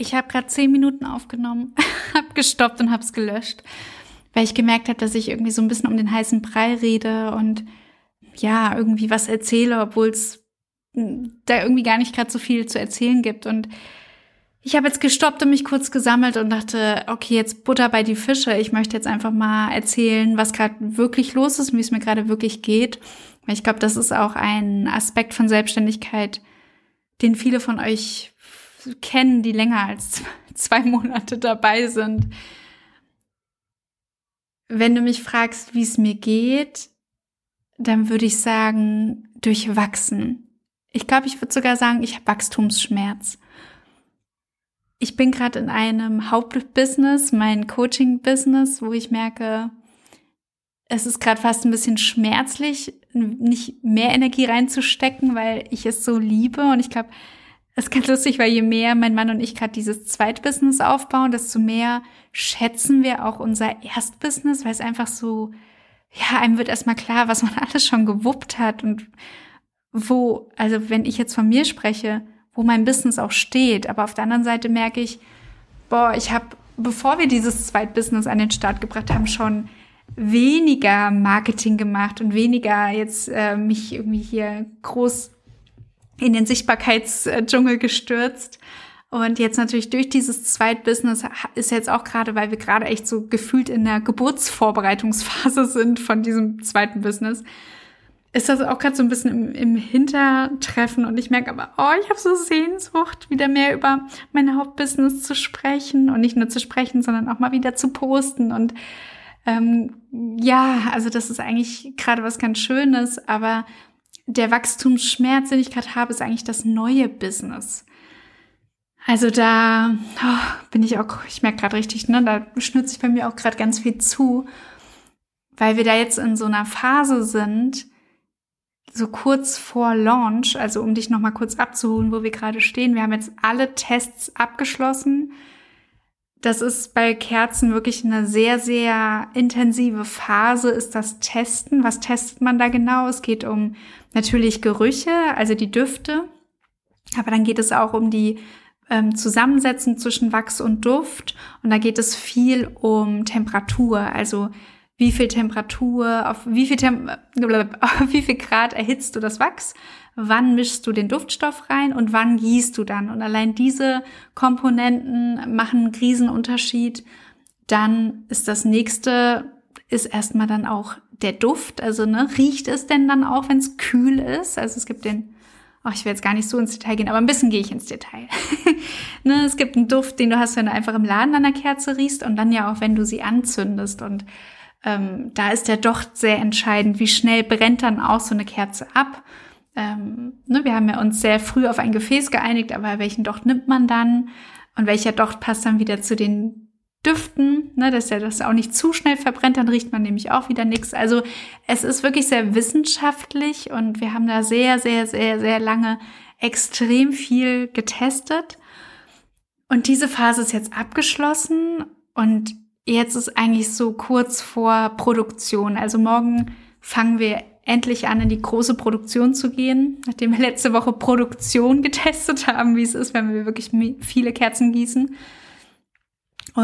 Ich habe gerade zehn Minuten aufgenommen, habe gestoppt und habe es gelöscht, weil ich gemerkt habe, dass ich irgendwie so ein bisschen um den heißen Brei rede und ja, irgendwie was erzähle, obwohl es da irgendwie gar nicht gerade so viel zu erzählen gibt. Und ich habe jetzt gestoppt und mich kurz gesammelt und dachte, okay, jetzt Butter bei die Fische. Ich möchte jetzt einfach mal erzählen, was gerade wirklich los ist und wie es mir gerade wirklich geht. Ich glaube, das ist auch ein Aspekt von Selbstständigkeit, den viele von euch kennen, die länger als zwei Monate dabei sind. Wenn du mich fragst, wie es mir geht, dann würde ich sagen, durchwachsen. Ich glaube, ich würde sogar sagen, ich habe Wachstumsschmerz. Ich bin gerade in einem Hauptbusiness, mein Coaching-Business, wo ich merke, es ist gerade fast ein bisschen schmerzlich, nicht mehr Energie reinzustecken, weil ich es so liebe. Und ich glaube, es ist ganz lustig, weil je mehr mein Mann und ich gerade dieses Zweitbusiness aufbauen, desto mehr schätzen wir auch unser Erstbusiness, weil es einfach so, ja, einem wird erstmal klar, was man alles schon gewuppt hat und wo, also wenn ich jetzt von mir spreche, wo mein Business auch steht. Aber auf der anderen Seite merke ich, boah, ich habe, bevor wir dieses Zweitbusiness an den Start gebracht haben, schon weniger Marketing gemacht und weniger jetzt äh, mich irgendwie hier groß in den Sichtbarkeitsdschungel gestürzt. Und jetzt natürlich durch dieses Zweitbusiness ist jetzt auch gerade, weil wir gerade echt so gefühlt in der Geburtsvorbereitungsphase sind von diesem zweiten Business, ist das auch gerade so ein bisschen im, im Hintertreffen und ich merke aber, oh, ich habe so Sehnsucht, wieder mehr über mein Hauptbusiness zu sprechen und nicht nur zu sprechen, sondern auch mal wieder zu posten und ähm, ja, also das ist eigentlich gerade was ganz Schönes, aber der Wachstumsschmerz, den ich gerade habe, ist eigentlich das neue Business. Also da oh, bin ich auch, ich merke gerade richtig, ne, da schnürt sich bei mir auch gerade ganz viel zu, weil wir da jetzt in so einer Phase sind, so kurz vor Launch, also um dich nochmal kurz abzuholen, wo wir gerade stehen. Wir haben jetzt alle Tests abgeschlossen. Das ist bei Kerzen wirklich eine sehr, sehr intensive Phase, ist das Testen. Was testet man da genau? Es geht um natürlich Gerüche, also die Düfte. Aber dann geht es auch um die ähm, Zusammensetzung zwischen Wachs und Duft. Und da geht es viel um Temperatur, also wie viel Temperatur, auf wie viel, Tem auf wie viel Grad erhitzt du das Wachs, wann mischst du den Duftstoff rein und wann gießt du dann. Und allein diese Komponenten machen einen Riesenunterschied. Dann ist das nächste, ist erstmal dann auch der Duft. Also ne, riecht es denn dann auch, wenn es kühl ist? Also es gibt den Oh, ich will jetzt gar nicht so ins Detail gehen, aber ein bisschen gehe ich ins Detail. ne, es gibt einen Duft, den du hast, wenn du einfach im Laden an der Kerze riechst und dann ja auch, wenn du sie anzündest. Und ähm, da ist ja doch sehr entscheidend, wie schnell brennt dann auch so eine Kerze ab. Ähm, ne, wir haben ja uns sehr früh auf ein Gefäß geeinigt, aber welchen Docht nimmt man dann? Und welcher Docht passt dann wieder zu den Düften, ne, dass er das auch nicht zu schnell verbrennt, dann riecht man nämlich auch wieder nichts. Also es ist wirklich sehr wissenschaftlich und wir haben da sehr, sehr, sehr, sehr lange extrem viel getestet. Und diese Phase ist jetzt abgeschlossen und jetzt ist eigentlich so kurz vor Produktion. Also morgen fangen wir endlich an, in die große Produktion zu gehen, nachdem wir letzte Woche Produktion getestet haben, wie es ist, wenn wir wirklich viele Kerzen gießen.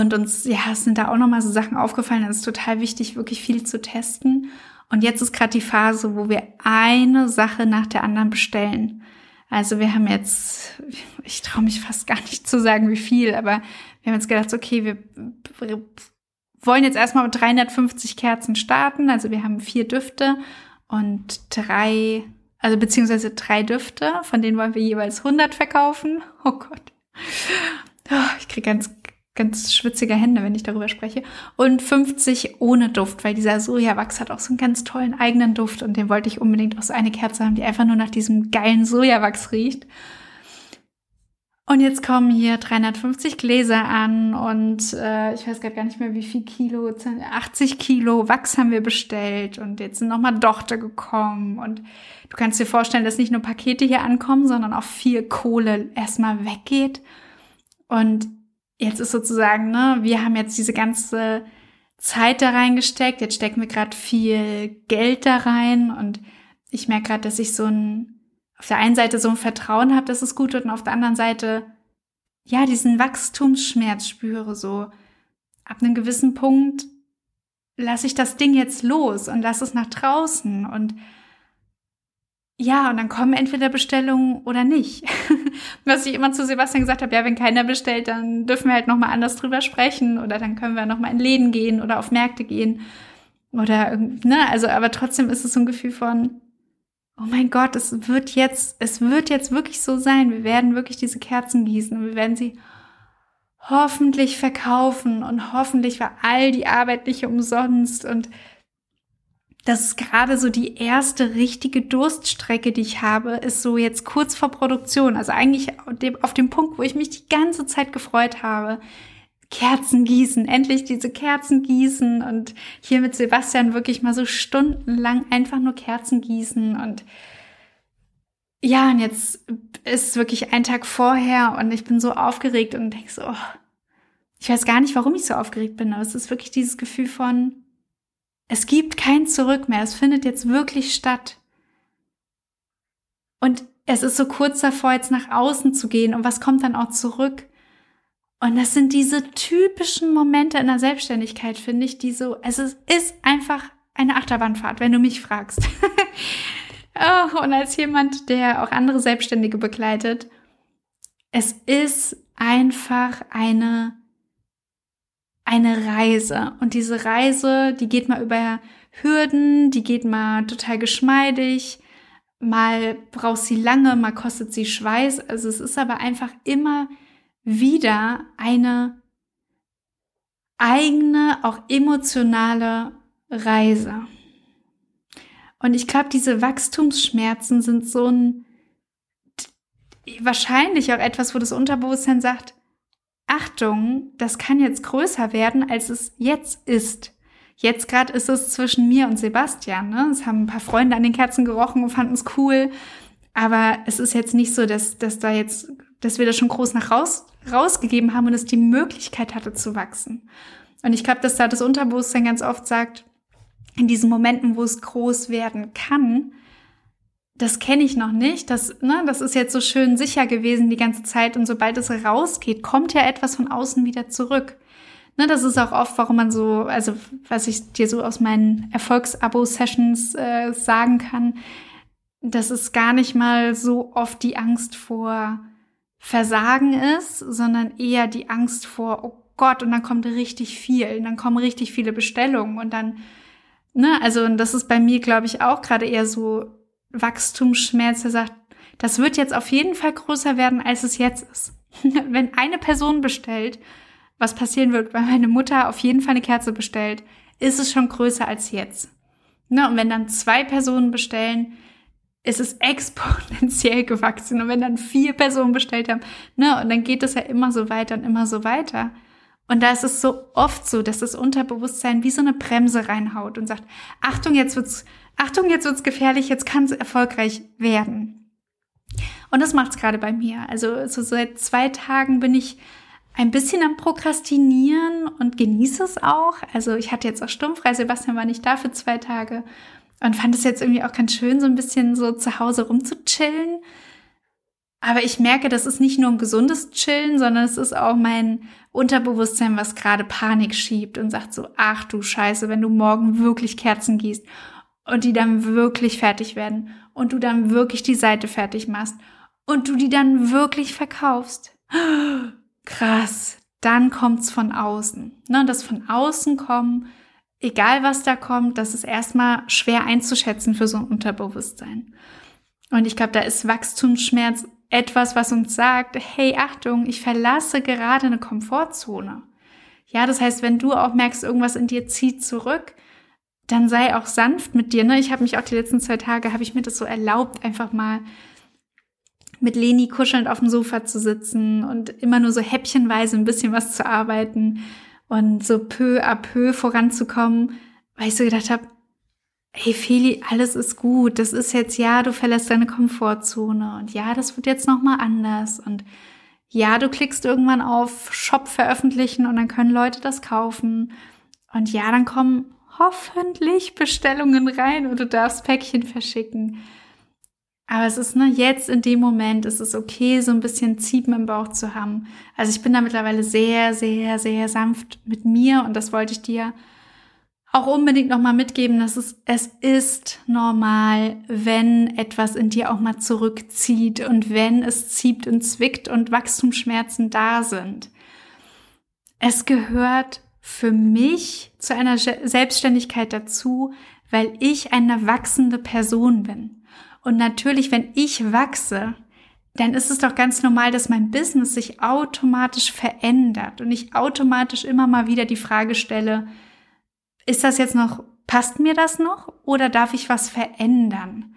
Und uns, ja, es sind da auch nochmal so Sachen aufgefallen. Es ist total wichtig, wirklich viel zu testen. Und jetzt ist gerade die Phase, wo wir eine Sache nach der anderen bestellen. Also wir haben jetzt, ich traue mich fast gar nicht zu sagen, wie viel, aber wir haben jetzt gedacht, okay, wir wollen jetzt erstmal mit 350 Kerzen starten. Also wir haben vier Düfte und drei, also beziehungsweise drei Düfte, von denen wollen wir jeweils 100 verkaufen. Oh Gott. Oh, ich kriege ganz, ganz schwitzige Hände, wenn ich darüber spreche. Und 50 ohne Duft, weil dieser Sojawachs hat auch so einen ganz tollen eigenen Duft und den wollte ich unbedingt auch so eine Kerze haben, die einfach nur nach diesem geilen Sojawachs riecht. Und jetzt kommen hier 350 Gläser an und äh, ich weiß gar nicht mehr, wie viel Kilo, 80 Kilo Wachs haben wir bestellt und jetzt sind nochmal Dochter gekommen und du kannst dir vorstellen, dass nicht nur Pakete hier ankommen, sondern auch viel Kohle erstmal weggeht. Und jetzt ist sozusagen, ne, wir haben jetzt diese ganze Zeit da reingesteckt, jetzt stecken wir gerade viel Geld da rein. Und ich merke gerade, dass ich so ein auf der einen Seite so ein Vertrauen habe, dass es gut wird. Und auf der anderen Seite ja, diesen Wachstumsschmerz spüre, so ab einem gewissen Punkt lasse ich das Ding jetzt los und lasse es nach draußen. Und ja, und dann kommen entweder Bestellungen oder nicht. Was ich immer zu Sebastian gesagt habe, ja, wenn keiner bestellt, dann dürfen wir halt nochmal anders drüber sprechen oder dann können wir nochmal in Läden gehen oder auf Märkte gehen oder, ne, also, aber trotzdem ist es so ein Gefühl von, oh mein Gott, es wird jetzt, es wird jetzt wirklich so sein. Wir werden wirklich diese Kerzen gießen und wir werden sie hoffentlich verkaufen und hoffentlich war all die Arbeit nicht umsonst und das ist gerade so die erste richtige Durststrecke, die ich habe, ist so jetzt kurz vor Produktion. Also eigentlich auf dem Punkt, wo ich mich die ganze Zeit gefreut habe. Kerzen gießen, endlich diese Kerzen gießen und hier mit Sebastian wirklich mal so stundenlang einfach nur Kerzen gießen und ja, und jetzt ist wirklich ein Tag vorher und ich bin so aufgeregt und denke so, oh, ich weiß gar nicht, warum ich so aufgeregt bin, aber es ist wirklich dieses Gefühl von, es gibt kein Zurück mehr. Es findet jetzt wirklich statt. Und es ist so kurz davor, jetzt nach außen zu gehen. Und was kommt dann auch zurück? Und das sind diese typischen Momente in der Selbstständigkeit, finde ich, die so, es ist, ist einfach eine Achterbahnfahrt, wenn du mich fragst. oh, und als jemand, der auch andere Selbstständige begleitet, es ist einfach eine eine Reise. Und diese Reise, die geht mal über Hürden, die geht mal total geschmeidig, mal braucht sie lange, mal kostet sie Schweiß. Also es ist aber einfach immer wieder eine eigene, auch emotionale Reise. Und ich glaube, diese Wachstumsschmerzen sind so ein, wahrscheinlich auch etwas, wo das Unterbewusstsein sagt, Achtung, das kann jetzt größer werden, als es jetzt ist. Jetzt gerade ist es zwischen mir und Sebastian. Ne? Es haben ein paar Freunde an den Kerzen gerochen und fanden es cool. Aber es ist jetzt nicht so, dass, dass da jetzt, dass wir das schon groß nach raus, rausgegeben haben und es die Möglichkeit hatte zu wachsen. Und ich glaube, dass da das Unterbewusstsein ganz oft sagt, in diesen Momenten, wo es groß werden kann, das kenne ich noch nicht. Das, ne, das ist jetzt so schön sicher gewesen die ganze Zeit. Und sobald es rausgeht, kommt ja etwas von außen wieder zurück. Ne, das ist auch oft, warum man so, also was ich dir so aus meinen Erfolgsabo-Sessions äh, sagen kann, dass es gar nicht mal so oft die Angst vor Versagen ist, sondern eher die Angst vor, oh Gott, und dann kommt richtig viel, und dann kommen richtig viele Bestellungen und dann, ne, also und das ist bei mir, glaube ich, auch gerade eher so Wachstumsschmerz, der sagt, das wird jetzt auf jeden Fall größer werden, als es jetzt ist. Wenn eine Person bestellt, was passieren wird, weil meine Mutter auf jeden Fall eine Kerze bestellt, ist es schon größer als jetzt. Ne? Und wenn dann zwei Personen bestellen, ist es exponentiell gewachsen. Und wenn dann vier Personen bestellt haben, ne, und dann geht es ja immer so weiter und immer so weiter. Und da ist es so oft so, dass das Unterbewusstsein wie so eine Bremse reinhaut und sagt, Achtung, jetzt wird's Achtung, jetzt wird's gefährlich, jetzt kann es erfolgreich werden. Und das macht's gerade bei mir. Also so seit zwei Tagen bin ich ein bisschen am Prokrastinieren und genieße es auch. Also ich hatte jetzt auch stummfrei, Sebastian war nicht da für zwei Tage und fand es jetzt irgendwie auch ganz schön, so ein bisschen so zu Hause rumzuchillen. Aber ich merke, das ist nicht nur ein gesundes Chillen, sondern es ist auch mein Unterbewusstsein, was gerade Panik schiebt und sagt so, ach du Scheiße, wenn du morgen wirklich Kerzen gießt und die dann wirklich fertig werden und du dann wirklich die Seite fertig machst und du die dann wirklich verkaufst. Krass, dann kommt's von außen. Ne, das von außen kommen, egal was da kommt, das ist erstmal schwer einzuschätzen für so ein Unterbewusstsein. Und ich glaube, da ist Wachstumsschmerz etwas, was uns sagt, hey, Achtung, ich verlasse gerade eine Komfortzone. Ja, das heißt, wenn du auch merkst, irgendwas in dir zieht zurück, dann sei auch sanft mit dir. Ne? Ich habe mich auch die letzten zwei Tage, habe ich mir das so erlaubt, einfach mal mit Leni kuschelnd auf dem Sofa zu sitzen und immer nur so häppchenweise ein bisschen was zu arbeiten und so peu à peu voranzukommen, weil ich so gedacht habe, hey Feli, alles ist gut. Das ist jetzt ja, du verlässt deine Komfortzone und ja, das wird jetzt noch mal anders und ja, du klickst irgendwann auf Shop veröffentlichen und dann können Leute das kaufen und ja, dann kommen hoffentlich Bestellungen rein und du darfst Päckchen verschicken. Aber es ist, ne, jetzt in dem Moment ist es okay, so ein bisschen Ziepen im Bauch zu haben. Also ich bin da mittlerweile sehr, sehr, sehr sanft mit mir und das wollte ich dir auch unbedingt nochmal mitgeben, dass es, es ist normal, wenn etwas in dir auch mal zurückzieht und wenn es zieht und zwickt und Wachstumsschmerzen da sind. Es gehört für mich zu einer Selbstständigkeit dazu, weil ich eine wachsende Person bin. Und natürlich, wenn ich wachse, dann ist es doch ganz normal, dass mein Business sich automatisch verändert und ich automatisch immer mal wieder die Frage stelle, ist das jetzt noch, passt mir das noch oder darf ich was verändern?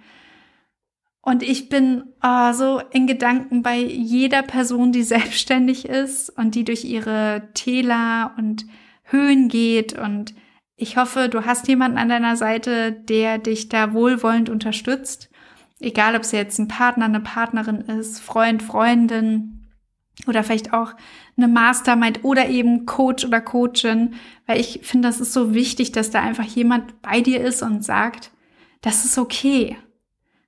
Und ich bin oh, so in Gedanken bei jeder Person, die selbstständig ist und die durch ihre Täler und Höhen geht. Und ich hoffe, du hast jemanden an deiner Seite, der dich da wohlwollend unterstützt Egal, ob es jetzt ein Partner, eine Partnerin ist, Freund, Freundin oder vielleicht auch eine Mastermind oder eben Coach oder Coachin, weil ich finde, das ist so wichtig, dass da einfach jemand bei dir ist und sagt, das ist okay.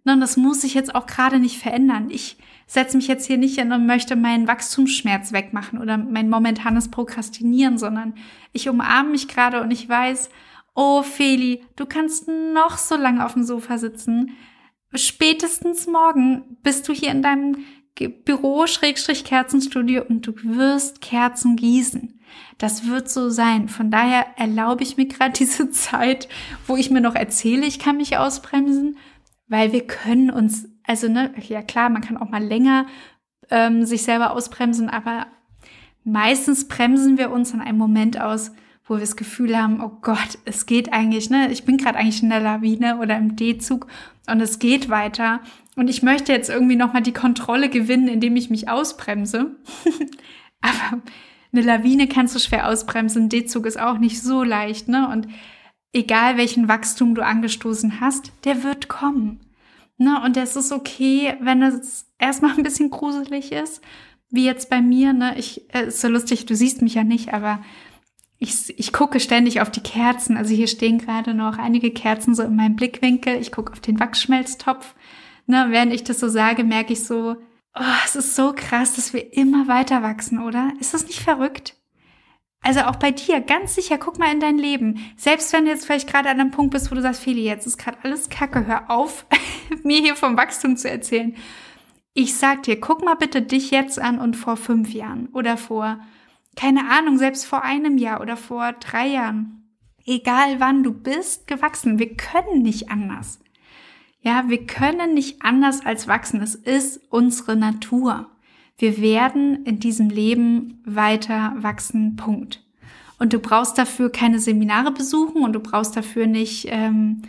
Ne, und das muss sich jetzt auch gerade nicht verändern. Ich setze mich jetzt hier nicht hin und möchte meinen Wachstumsschmerz wegmachen oder mein momentanes Prokrastinieren, sondern ich umarme mich gerade und ich weiß, oh Feli, du kannst noch so lange auf dem Sofa sitzen spätestens morgen bist du hier in deinem Büro Schrägstrich Kerzenstudio und du wirst Kerzen gießen. Das wird so sein. Von daher erlaube ich mir gerade diese Zeit, wo ich mir noch erzähle, ich kann mich ausbremsen, weil wir können uns, also ne, ja klar, man kann auch mal länger ähm, sich selber ausbremsen, aber meistens bremsen wir uns in einem Moment aus, wo wir das Gefühl haben, oh Gott, es geht eigentlich, ne, ich bin gerade eigentlich in der Lawine oder im D-Zug und es geht weiter und ich möchte jetzt irgendwie nochmal die Kontrolle gewinnen, indem ich mich ausbremse. Aber eine Lawine kannst du schwer ausbremsen, D-Zug ist auch nicht so leicht, ne? Und egal welchen Wachstum du angestoßen hast, der wird kommen. Ne? Und es ist okay, wenn es erstmal ein bisschen gruselig ist, wie jetzt bei mir, ne? Ich, äh, ist so lustig, du siehst mich ja nicht, aber ich, ich gucke ständig auf die Kerzen. Also hier stehen gerade noch einige Kerzen so in meinem Blickwinkel. Ich gucke auf den Wachsschmelztopf. Ne, während ich das so sage, merke ich so, oh, es ist so krass, dass wir immer weiter wachsen, oder? Ist das nicht verrückt? Also auch bei dir, ganz sicher, guck mal in dein Leben. Selbst wenn du jetzt vielleicht gerade an einem Punkt bist, wo du sagst, Feli, jetzt ist gerade alles Kacke, hör auf, mir hier vom Wachstum zu erzählen. Ich sag dir, guck mal bitte dich jetzt an und vor fünf Jahren oder vor keine Ahnung, selbst vor einem Jahr oder vor drei Jahren. Egal wann du bist, gewachsen. Wir können nicht anders. Ja, wir können nicht anders als wachsen. Es ist unsere Natur. Wir werden in diesem Leben weiter wachsen. Punkt. Und du brauchst dafür keine Seminare besuchen und du brauchst dafür nicht ähm,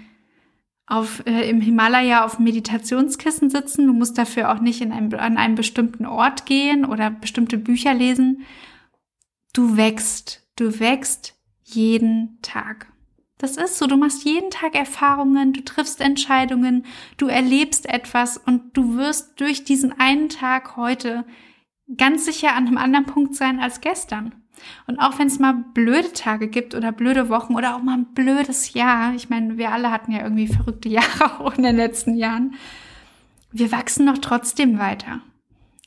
auf, äh, im Himalaya auf Meditationskissen sitzen. Du musst dafür auch nicht in einem, an einen bestimmten Ort gehen oder bestimmte Bücher lesen, Du wächst, du wächst jeden Tag. Das ist so, du machst jeden Tag Erfahrungen, du triffst Entscheidungen, du erlebst etwas und du wirst durch diesen einen Tag heute ganz sicher an einem anderen Punkt sein als gestern. Und auch wenn es mal blöde Tage gibt oder blöde Wochen oder auch mal ein blödes Jahr, ich meine, wir alle hatten ja irgendwie verrückte Jahre auch in den letzten Jahren, wir wachsen doch trotzdem weiter.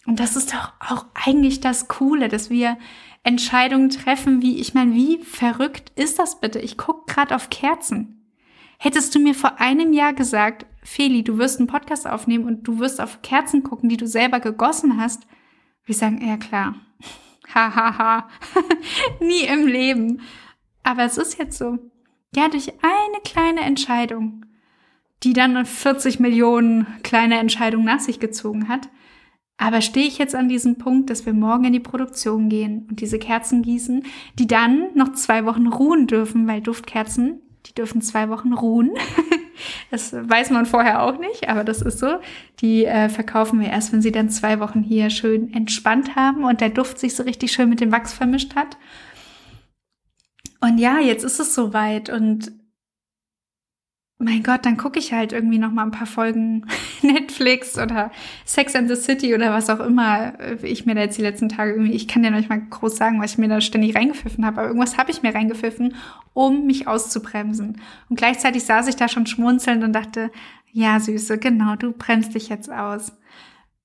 Und das ist doch auch eigentlich das Coole, dass wir Entscheidungen treffen, wie, ich meine, wie verrückt ist das bitte? Ich guck gerade auf Kerzen. Hättest du mir vor einem Jahr gesagt, Feli, du wirst einen Podcast aufnehmen und du wirst auf Kerzen gucken, die du selber gegossen hast, ich sagen, ja klar. Hahaha. Ha, ha. Nie im Leben. Aber es ist jetzt so. Ja, durch eine kleine Entscheidung, die dann 40 Millionen kleine Entscheidungen nach sich gezogen hat, aber stehe ich jetzt an diesem Punkt, dass wir morgen in die Produktion gehen und diese Kerzen gießen, die dann noch zwei Wochen ruhen dürfen, weil Duftkerzen, die dürfen zwei Wochen ruhen. das weiß man vorher auch nicht, aber das ist so. Die äh, verkaufen wir erst, wenn sie dann zwei Wochen hier schön entspannt haben und der Duft sich so richtig schön mit dem Wachs vermischt hat. Und ja, jetzt ist es soweit und mein Gott, dann gucke ich halt irgendwie noch mal ein paar Folgen Netflix oder Sex and the City oder was auch immer äh, ich mir da jetzt die letzten Tage irgendwie, ich kann dir noch nicht mal groß sagen, was ich mir da ständig reingepfiffen habe, aber irgendwas habe ich mir reingepfiffen, um mich auszubremsen. Und gleichzeitig saß ich da schon schmunzelnd und dachte, ja, Süße, genau, du bremst dich jetzt aus.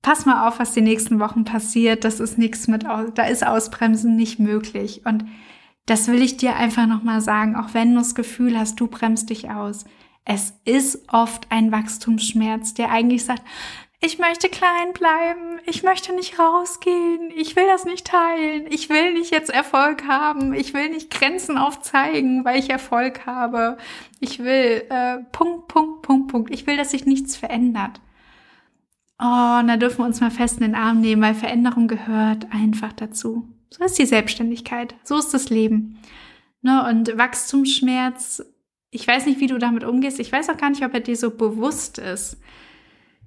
Pass mal auf, was die nächsten Wochen passiert. Das ist nichts mit, da ist Ausbremsen nicht möglich. Und das will ich dir einfach nochmal sagen, auch wenn du das Gefühl hast, du bremst dich aus es ist oft ein Wachstumsschmerz, der eigentlich sagt, ich möchte klein bleiben, ich möchte nicht rausgehen, ich will das nicht teilen, ich will nicht jetzt Erfolg haben, ich will nicht Grenzen aufzeigen, weil ich Erfolg habe, ich will äh, Punkt, Punkt, Punkt, Punkt, ich will, dass sich nichts verändert. Oh, und da dürfen wir uns mal fest in den Arm nehmen, weil Veränderung gehört einfach dazu. So ist die Selbstständigkeit, so ist das Leben. Ne, und Wachstumsschmerz ich weiß nicht, wie du damit umgehst. Ich weiß auch gar nicht, ob er dir so bewusst ist.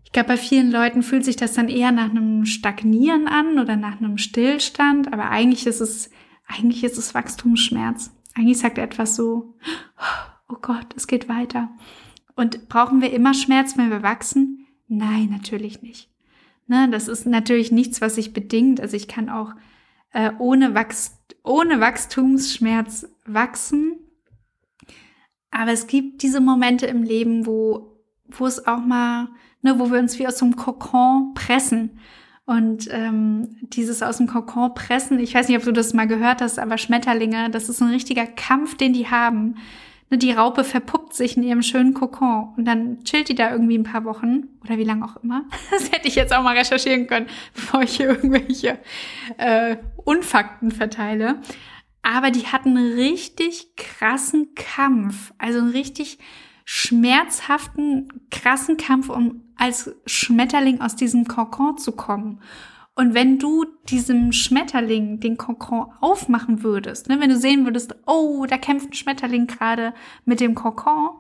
Ich glaube, bei vielen Leuten fühlt sich das dann eher nach einem Stagnieren an oder nach einem Stillstand, aber eigentlich ist es, eigentlich ist es Wachstumsschmerz. Eigentlich sagt er etwas so, oh Gott, es geht weiter. Und brauchen wir immer Schmerz, wenn wir wachsen? Nein, natürlich nicht. Ne, das ist natürlich nichts, was sich bedingt. Also ich kann auch äh, ohne, Wachst ohne Wachstumsschmerz wachsen aber es gibt diese Momente im Leben, wo, wo es auch mal, ne, wo wir uns wie aus so einem Kokon pressen. Und ähm, dieses aus dem Kokon pressen, ich weiß nicht, ob du das mal gehört hast, aber Schmetterlinge, das ist ein richtiger Kampf, den die haben. Ne, die Raupe verpuppt sich in ihrem schönen Kokon und dann chillt die da irgendwie ein paar Wochen oder wie lange auch immer. Das hätte ich jetzt auch mal recherchieren können, bevor ich hier irgendwelche äh, Unfakten verteile aber die hatten einen richtig krassen Kampf, also einen richtig schmerzhaften, krassen Kampf, um als Schmetterling aus diesem Kokon zu kommen. Und wenn du diesem Schmetterling den Kokon aufmachen würdest, ne, wenn du sehen würdest, oh, da kämpft ein Schmetterling gerade mit dem Kokon,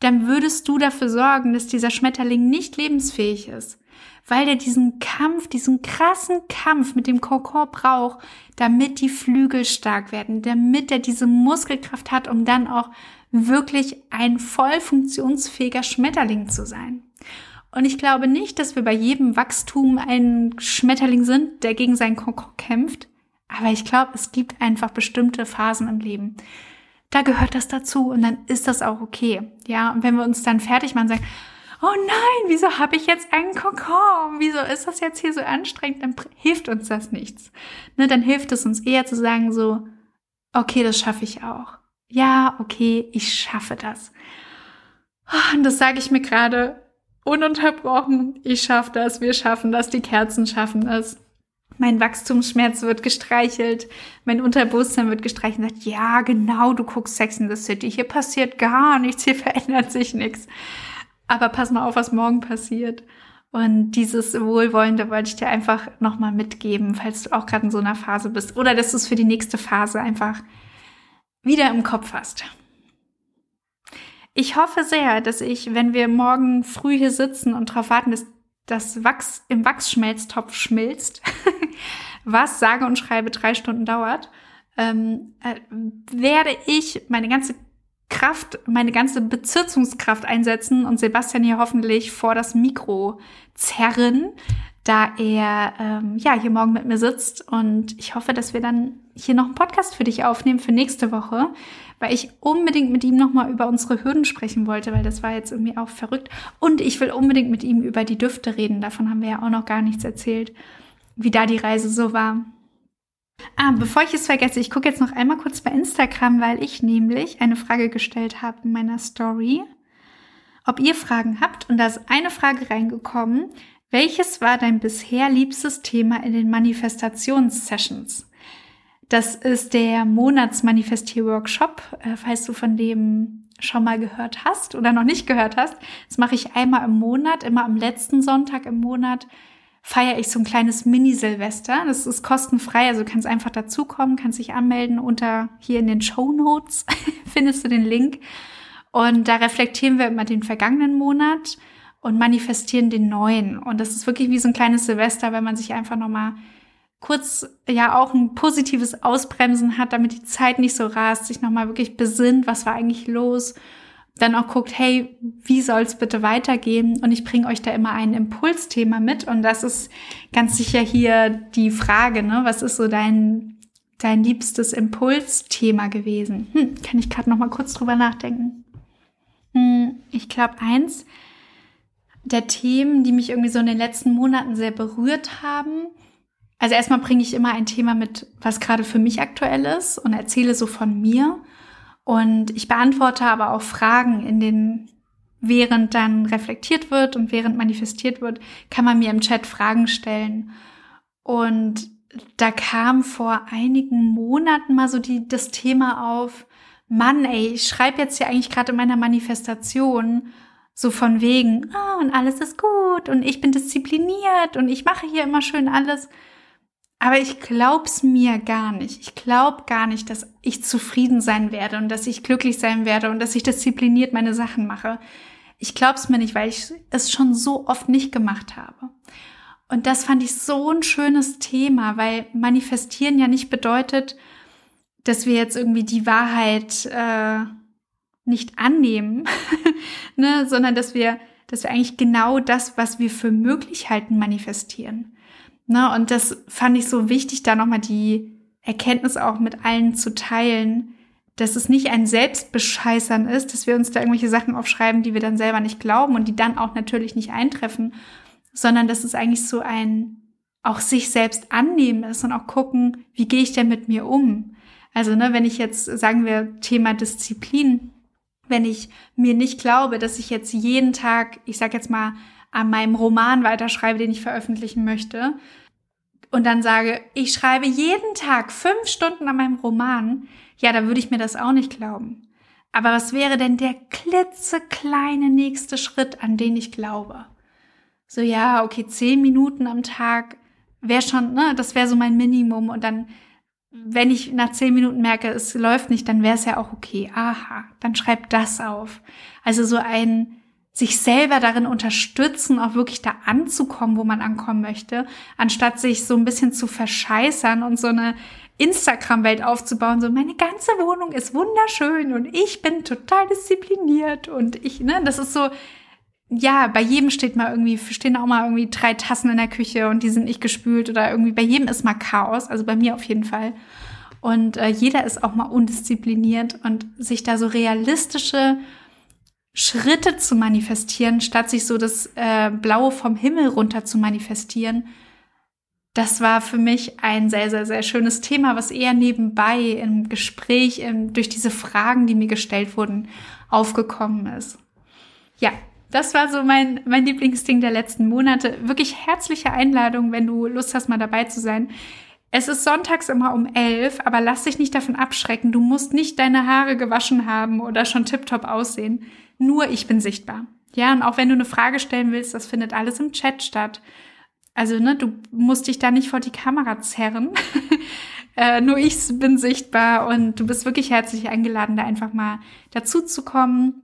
dann würdest du dafür sorgen, dass dieser Schmetterling nicht lebensfähig ist weil der diesen Kampf, diesen krassen Kampf mit dem Kokon braucht, damit die Flügel stark werden, damit er diese Muskelkraft hat, um dann auch wirklich ein voll funktionsfähiger Schmetterling zu sein. Und ich glaube nicht, dass wir bei jedem Wachstum ein Schmetterling sind, der gegen seinen Kokon kämpft. Aber ich glaube, es gibt einfach bestimmte Phasen im Leben. Da gehört das dazu und dann ist das auch okay. Ja, und wenn wir uns dann fertig machen sagen, oh nein, wieso habe ich jetzt einen Kokon? Wieso ist das jetzt hier so anstrengend? Dann hilft uns das nichts. Ne, dann hilft es uns eher zu sagen so, okay, das schaffe ich auch. Ja, okay, ich schaffe das. Und das sage ich mir gerade ununterbrochen. Ich schaffe das, wir schaffen das, die Kerzen schaffen das. Mein Wachstumsschmerz wird gestreichelt, mein Unterbewusstsein wird gestreichelt und sagt, ja, genau, du guckst Sex in the City, hier passiert gar nichts, hier verändert sich nichts aber pass mal auf, was morgen passiert. Und dieses Wohlwollende wollte ich dir einfach nochmal mitgeben, falls du auch gerade in so einer Phase bist. Oder dass du es für die nächste Phase einfach wieder im Kopf hast. Ich hoffe sehr, dass ich, wenn wir morgen früh hier sitzen und darauf warten, dass das Wachs im Wachsschmelztopf schmilzt, was sage und schreibe drei Stunden dauert, ähm, äh, werde ich meine ganze Kraft, meine ganze Bezirzungskraft einsetzen und Sebastian hier hoffentlich vor das Mikro zerren, da er ähm, ja hier morgen mit mir sitzt und ich hoffe, dass wir dann hier noch einen Podcast für dich aufnehmen für nächste Woche, weil ich unbedingt mit ihm nochmal über unsere Hürden sprechen wollte, weil das war jetzt irgendwie auch verrückt und ich will unbedingt mit ihm über die Düfte reden, davon haben wir ja auch noch gar nichts erzählt, wie da die Reise so war. Ah, bevor ich es vergesse, ich gucke jetzt noch einmal kurz bei Instagram, weil ich nämlich eine Frage gestellt habe in meiner Story, ob ihr Fragen habt. Und da ist eine Frage reingekommen. Welches war dein bisher liebstes Thema in den Manifestationssessions? Das ist der Monatsmanifestier-Workshop, äh, falls du von dem schon mal gehört hast oder noch nicht gehört hast. Das mache ich einmal im Monat, immer am letzten Sonntag im Monat feiere ich so ein kleines Mini-Silvester. Das ist kostenfrei, also du kannst einfach dazukommen, kannst dich anmelden. Unter hier in den Show Notes findest du den Link. Und da reflektieren wir immer den vergangenen Monat und manifestieren den neuen. Und das ist wirklich wie so ein kleines Silvester, wenn man sich einfach nochmal kurz ja auch ein positives Ausbremsen hat, damit die Zeit nicht so rast, sich nochmal wirklich besinnt, was war eigentlich los dann auch guckt, hey, wie soll es bitte weitergehen? Und ich bringe euch da immer ein Impulsthema mit. Und das ist ganz sicher hier die Frage, ne? Was ist so dein, dein liebstes Impulsthema gewesen? Hm, kann ich gerade noch mal kurz drüber nachdenken. Hm, ich glaube, eins der Themen, die mich irgendwie so in den letzten Monaten sehr berührt haben, also erstmal bringe ich immer ein Thema mit, was gerade für mich aktuell ist und erzähle so von mir. Und ich beantworte aber auch Fragen in den, während dann reflektiert wird und während manifestiert wird, kann man mir im Chat Fragen stellen. Und da kam vor einigen Monaten mal so die, das Thema auf, Mann, ey, ich schreibe jetzt ja eigentlich gerade in meiner Manifestation so von wegen, oh, und alles ist gut und ich bin diszipliniert und ich mache hier immer schön alles. Aber ich glaub's mir gar nicht. Ich glaub gar nicht, dass ich zufrieden sein werde und dass ich glücklich sein werde und dass ich diszipliniert meine Sachen mache. Ich glaub's mir nicht, weil ich es schon so oft nicht gemacht habe. Und das fand ich so ein schönes Thema, weil manifestieren ja nicht bedeutet, dass wir jetzt irgendwie die Wahrheit äh, nicht annehmen, ne, sondern dass wir, dass wir eigentlich genau das, was wir für möglich halten, manifestieren. Ne, und das fand ich so wichtig, da nochmal die Erkenntnis auch mit allen zu teilen, dass es nicht ein Selbstbescheißern ist, dass wir uns da irgendwelche Sachen aufschreiben, die wir dann selber nicht glauben und die dann auch natürlich nicht eintreffen, sondern dass es eigentlich so ein auch sich selbst annehmen ist und auch gucken, wie gehe ich denn mit mir um? Also, ne, wenn ich jetzt, sagen wir, Thema Disziplin, wenn ich mir nicht glaube, dass ich jetzt jeden Tag, ich sag jetzt mal, an meinem Roman weiterschreibe, den ich veröffentlichen möchte, und dann sage, ich schreibe jeden Tag fünf Stunden an meinem Roman, ja, dann würde ich mir das auch nicht glauben. Aber was wäre denn der klitzekleine nächste Schritt, an den ich glaube? So, ja, okay, zehn Minuten am Tag wäre schon, ne, das wäre so mein Minimum. Und dann, wenn ich nach zehn Minuten merke, es läuft nicht, dann wäre es ja auch okay. Aha, dann schreib das auf. Also so ein, sich selber darin unterstützen, auch wirklich da anzukommen, wo man ankommen möchte, anstatt sich so ein bisschen zu verscheißern und so eine Instagram-Welt aufzubauen, so meine ganze Wohnung ist wunderschön und ich bin total diszipliniert und ich, ne, das ist so, ja, bei jedem steht mal irgendwie, stehen auch mal irgendwie drei Tassen in der Küche und die sind nicht gespült oder irgendwie bei jedem ist mal Chaos, also bei mir auf jeden Fall. Und äh, jeder ist auch mal undiszipliniert und sich da so realistische Schritte zu manifestieren, statt sich so das äh, Blaue vom Himmel runter zu manifestieren, das war für mich ein sehr, sehr, sehr schönes Thema, was eher nebenbei im Gespräch, im, durch diese Fragen, die mir gestellt wurden, aufgekommen ist. Ja, das war so mein, mein Lieblingsding der letzten Monate. Wirklich herzliche Einladung, wenn du Lust hast, mal dabei zu sein. Es ist sonntags immer um elf, aber lass dich nicht davon abschrecken. Du musst nicht deine Haare gewaschen haben oder schon tiptop aussehen. Nur ich bin sichtbar. Ja, und auch wenn du eine Frage stellen willst, das findet alles im Chat statt. Also, ne, du musst dich da nicht vor die Kamera zerren. äh, nur ich bin sichtbar und du bist wirklich herzlich eingeladen, da einfach mal dazu zu kommen.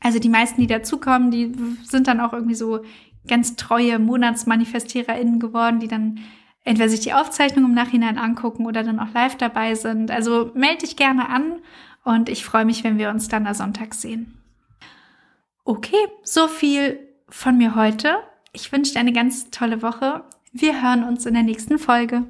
Also die meisten, die dazukommen, die sind dann auch irgendwie so ganz treue MonatsmanifestiererInnen geworden, die dann entweder sich die Aufzeichnung im Nachhinein angucken oder dann auch live dabei sind. Also melde dich gerne an und ich freue mich, wenn wir uns dann am Sonntag sehen. Okay, so viel von mir heute. Ich wünsche dir eine ganz tolle Woche. Wir hören uns in der nächsten Folge.